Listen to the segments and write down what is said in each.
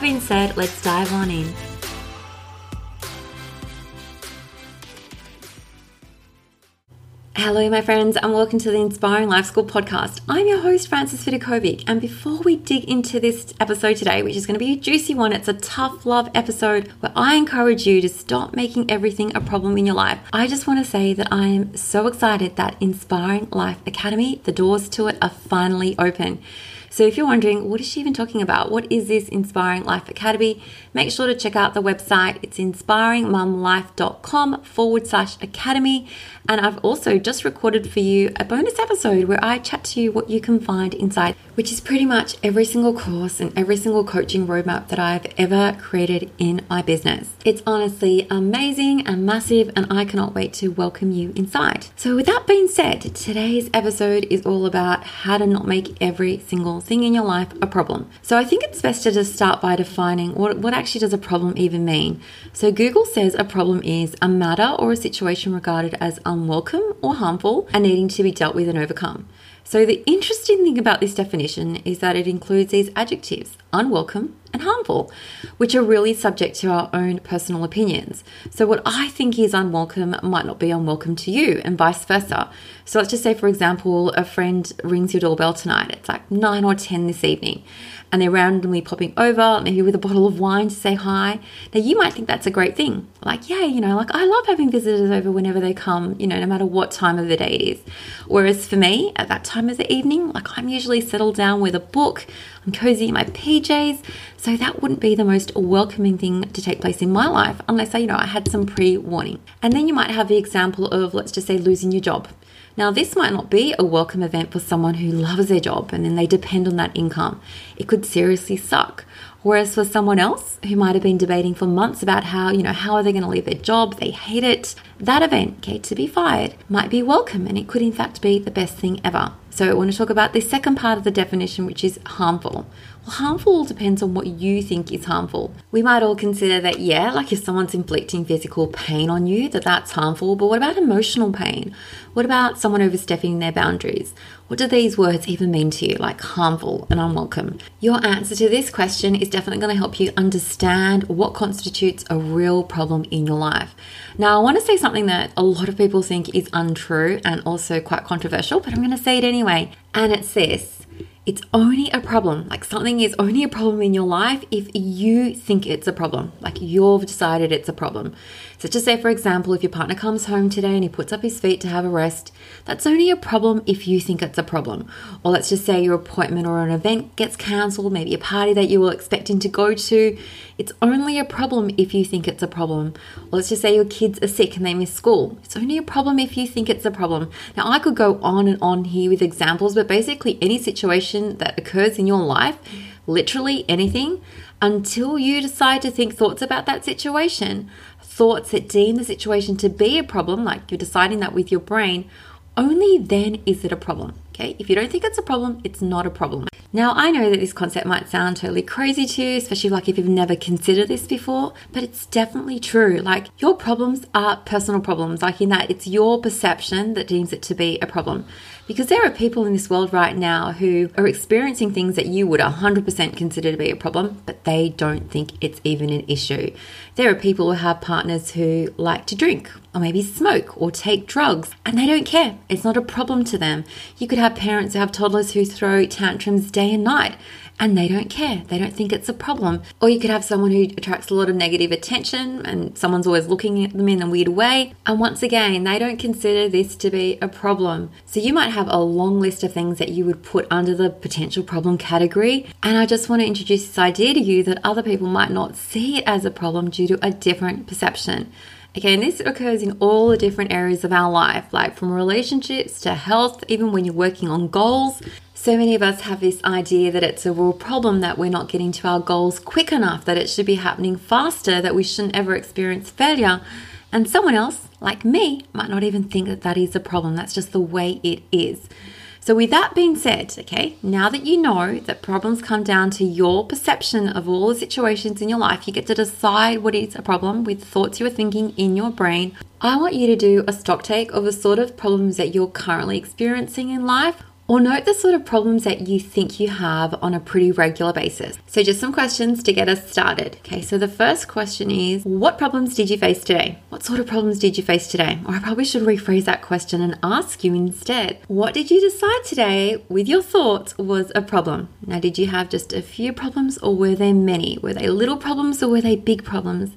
being said, let's dive on in. Hello, my friends, and welcome to the Inspiring Life School podcast. I'm your host, Frances Vidakovic, and before we dig into this episode today, which is going to be a juicy one, it's a tough love episode where I encourage you to stop making everything a problem in your life. I just want to say that I am so excited that Inspiring Life Academy, the doors to it are finally open. So if you're wondering, what is she even talking about? What is this Inspiring Life Academy? Make sure to check out the website. It's inspiringmumlife.com forward slash academy. And I've also just recorded for you a bonus episode where I chat to you what you can find inside, which is pretty much every single course and every single coaching roadmap that I've ever created in my business. It's honestly amazing and massive, and I cannot wait to welcome you inside. So, with that being said, today's episode is all about how to not make every single thing in your life a problem. So, I think it's best to just start by defining what, what actually does a problem even mean. So, Google says a problem is a matter or a situation regarded as unwelcome or harmful and needing to be dealt with and overcome. So, the interesting thing about this definition is that it includes these adjectives unwelcome and harmful, which are really subject to our own personal opinions. So, what I think is unwelcome might not be unwelcome to you, and vice versa. So, let's just say, for example, a friend rings your doorbell tonight. It's like 9 or 10 this evening, and they're randomly popping over, maybe with a bottle of wine to say hi. Now, you might think that's a great thing. Like, yeah, you know, like I love having visitors over whenever they come, you know, no matter what time of the day it is. Whereas for me, at that time of the evening, like I'm usually settled down with a book, I'm cozy in my PJs. So that wouldn't be the most welcoming thing to take place in my life unless I, you know, I had some pre warning. And then you might have the example of, let's just say, losing your job. Now, this might not be a welcome event for someone who loves their job and then they depend on that income. It could seriously suck. Whereas for someone else who might have been debating for months about how, you know, how are they going to leave their job, they hate it, that event, okay, to be fired, might be welcome and it could in fact be the best thing ever. So I want to talk about the second part of the definition, which is harmful. Well, harmful depends on what you think is harmful. We might all consider that, yeah, like if someone's inflicting physical pain on you, that that's harmful. But what about emotional pain? What about someone overstepping their boundaries? What do these words even mean to you, like harmful and unwelcome? Your answer to this question is definitely going to help you understand what constitutes a real problem in your life. Now, I want to say something that a lot of people think is untrue and also quite controversial, but I'm going to say it anyway. And it's this it's only a problem. Like something is only a problem in your life if you think it's a problem. Like you've decided it's a problem. So, just say, for example, if your partner comes home today and he puts up his feet to have a rest, that's only a problem if you think it's a problem. Or let's just say your appointment or an event gets cancelled, maybe a party that you were expecting to go to. It's only a problem if you think it's a problem. Or let's just say your kids are sick and they miss school. It's only a problem if you think it's a problem. Now, I could go on and on here with examples, but basically, any situation that occurs in your life, literally anything, until you decide to think thoughts about that situation, thoughts that deem the situation to be a problem, like you're deciding that with your brain, only then is it a problem. Okay, if you don't think it's a problem, it's not a problem. Now, I know that this concept might sound totally crazy to you, especially like if you've never considered this before, but it's definitely true. Like, your problems are personal problems, like in that it's your perception that deems it to be a problem. Because there are people in this world right now who are experiencing things that you would 100% consider to be a problem, but they don't think it's even an issue. There are people who have partners who like to drink or maybe smoke or take drugs and they don't care. It's not a problem to them. You could have parents who have toddlers who throw tantrums day and night and they don't care. They don't think it's a problem. Or you could have someone who attracts a lot of negative attention and someone's always looking at them in a weird way. And once again, they don't consider this to be a problem. So you might have a long list of things that you would put under the potential problem category. And I just want to introduce this idea to you that other people might not see it as a problem due to a different perception. Again, this occurs in all the different areas of our life, like from relationships to health, even when you're working on goals. So many of us have this idea that it's a real problem that we're not getting to our goals quick enough, that it should be happening faster, that we shouldn't ever experience failure. And someone else, like me, might not even think that that is a problem. That's just the way it is. So, with that being said, okay, now that you know that problems come down to your perception of all the situations in your life, you get to decide what is a problem with thoughts you are thinking in your brain. I want you to do a stock take of the sort of problems that you're currently experiencing in life or note the sort of problems that you think you have on a pretty regular basis. So, just some questions to get us started. Okay, so the first question is What problems did you face today? What sort of problems did you face today? Or I probably should rephrase that question and ask you instead What did you decide today with your thoughts was a problem? Now, did you have just a few problems or were there many? Were they little problems or were they big problems?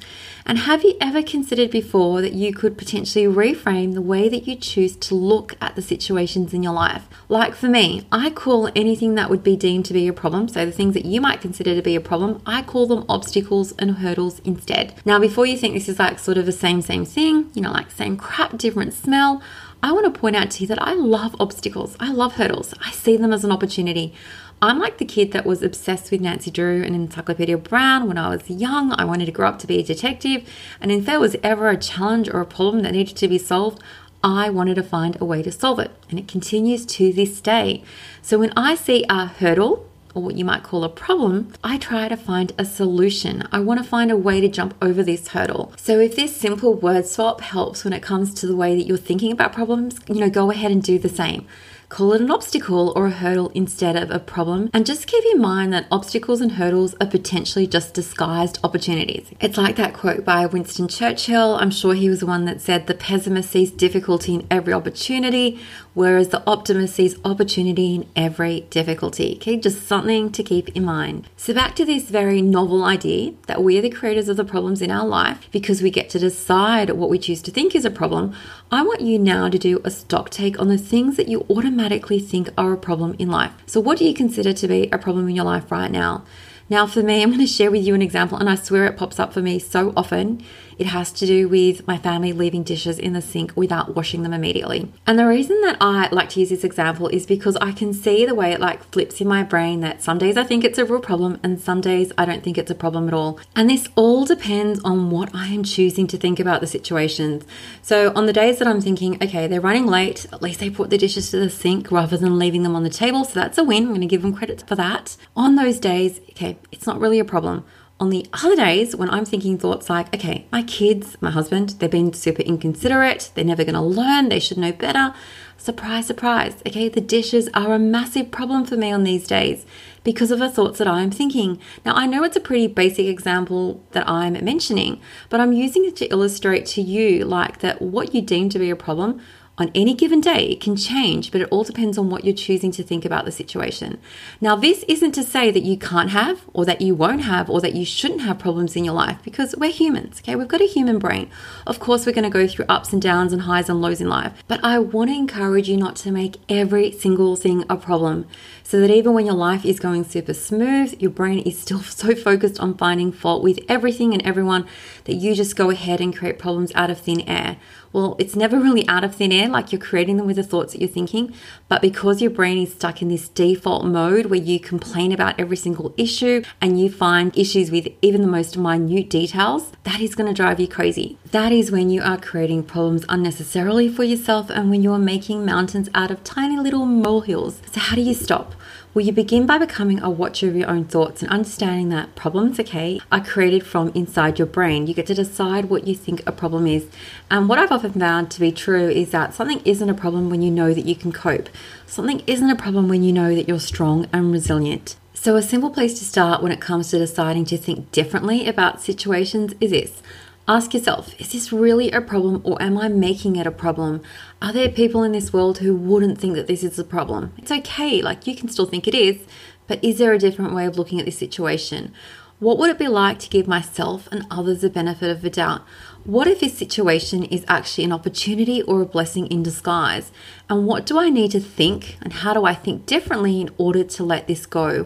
And have you ever considered before that you could potentially reframe the way that you choose to look at the situations in your life? Like for me, I call anything that would be deemed to be a problem, so the things that you might consider to be a problem, I call them obstacles and hurdles instead. Now, before you think this is like sort of the same, same thing, you know, like same crap, different smell, I want to point out to you that I love obstacles. I love hurdles. I see them as an opportunity. I'm like the kid that was obsessed with Nancy Drew and Encyclopedia Brown when I was young. I wanted to grow up to be a detective. And if there was ever a challenge or a problem that needed to be solved, I wanted to find a way to solve it. And it continues to this day. So when I see a hurdle, or what you might call a problem, I try to find a solution. I want to find a way to jump over this hurdle. So if this simple word swap helps when it comes to the way that you're thinking about problems, you know, go ahead and do the same. Call it an obstacle or a hurdle instead of a problem. And just keep in mind that obstacles and hurdles are potentially just disguised opportunities. It's like that quote by Winston Churchill. I'm sure he was the one that said, The pessimist sees difficulty in every opportunity, whereas the optimist sees opportunity in every difficulty. Okay, just something to keep in mind. So, back to this very novel idea that we are the creators of the problems in our life because we get to decide what we choose to think is a problem. I want you now to do a stock take on the things that you automatically think are a problem in life. So, what do you consider to be a problem in your life right now? Now, for me, I'm going to share with you an example, and I swear it pops up for me so often. It has to do with my family leaving dishes in the sink without washing them immediately. And the reason that I like to use this example is because I can see the way it like flips in my brain that some days I think it's a real problem and some days I don't think it's a problem at all. And this all depends on what I am choosing to think about the situations. So on the days that I'm thinking, okay, they're running late, at least they put the dishes to the sink rather than leaving them on the table. So that's a win. I'm going to give them credit for that. On those days, okay, it's not really a problem. On the other days, when I'm thinking thoughts like, okay, my kids, my husband, they've been super inconsiderate, they're never going to learn, they should know better. Surprise, surprise. Okay, the dishes are a massive problem for me on these days because of the thoughts that I'm thinking. Now, I know it's a pretty basic example that I'm mentioning, but I'm using it to illustrate to you like that what you deem to be a problem on any given day, it can change, but it all depends on what you're choosing to think about the situation. Now, this isn't to say that you can't have, or that you won't have, or that you shouldn't have problems in your life because we're humans, okay? We've got a human brain. Of course, we're going to go through ups and downs and highs and lows in life, but I want to encourage you not to make every single thing a problem so that even when your life is going super smooth, your brain is still so focused on finding fault with everything and everyone that you just go ahead and create problems out of thin air well, it's never really out of thin air, like you're creating them with the thoughts that you're thinking. But because your brain is stuck in this default mode where you complain about every single issue and you find issues with even the most minute details, that is going to drive you crazy. That is when you are creating problems unnecessarily for yourself and when you are making mountains out of tiny little molehills. So, how do you stop? Well, you begin by becoming a watcher of your own thoughts and understanding that problems, okay, are created from inside your brain. You get to decide what you think a problem is. And what I've often found to be true is that something isn't a problem when you know that you can cope. Something isn't a problem when you know that you're strong and resilient. So, a simple place to start when it comes to deciding to think differently about situations is this Ask yourself is this really a problem or am I making it a problem? Are there people in this world who wouldn't think that this is a problem? It's okay, like you can still think it is, but is there a different way of looking at this situation? What would it be like to give myself and others the benefit of the doubt? What if this situation is actually an opportunity or a blessing in disguise? And what do I need to think and how do I think differently in order to let this go?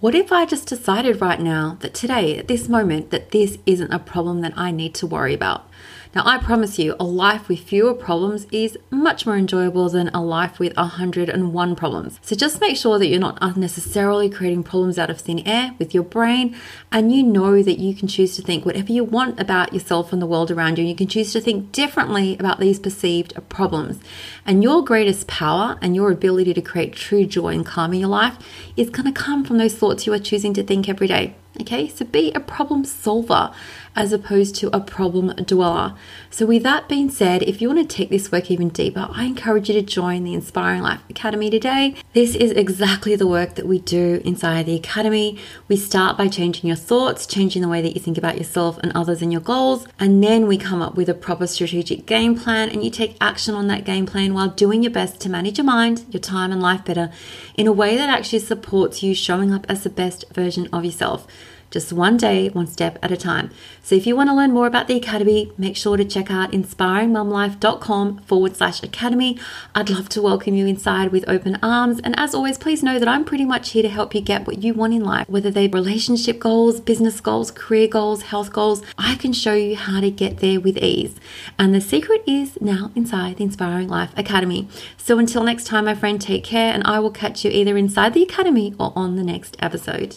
What if I just decided right now that today, at this moment, that this isn't a problem that I need to worry about? Now, I promise you, a life with fewer problems is much more enjoyable than a life with 101 problems. So just make sure that you're not unnecessarily creating problems out of thin air with your brain, and you know that you can choose to think whatever you want about yourself and the world around you. And you can choose to think differently about these perceived problems. And your greatest power and your ability to create true joy and calm in your life is going to come from those thoughts you are choosing to think every day. Okay, so be a problem solver as opposed to a problem dweller. So, with that being said, if you want to take this work even deeper, I encourage you to join the Inspiring Life Academy today. This is exactly the work that we do inside the Academy. We start by changing your thoughts, changing the way that you think about yourself and others and your goals, and then we come up with a proper strategic game plan and you take action on that game plan while doing your best to manage your mind, your time, and life better in a way that actually supports you showing up as the best version of yourself just one day, one step at a time. So if you want to learn more about the Academy, make sure to check out inspiringmumlife.com forward slash academy. I'd love to welcome you inside with open arms. And as always, please know that I'm pretty much here to help you get what you want in life, whether they're relationship goals, business goals, career goals, health goals. I can show you how to get there with ease. And the secret is now inside the Inspiring Life Academy. So until next time, my friend, take care, and I will catch you either inside the Academy or on the next episode.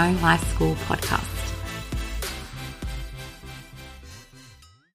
Life School podcast.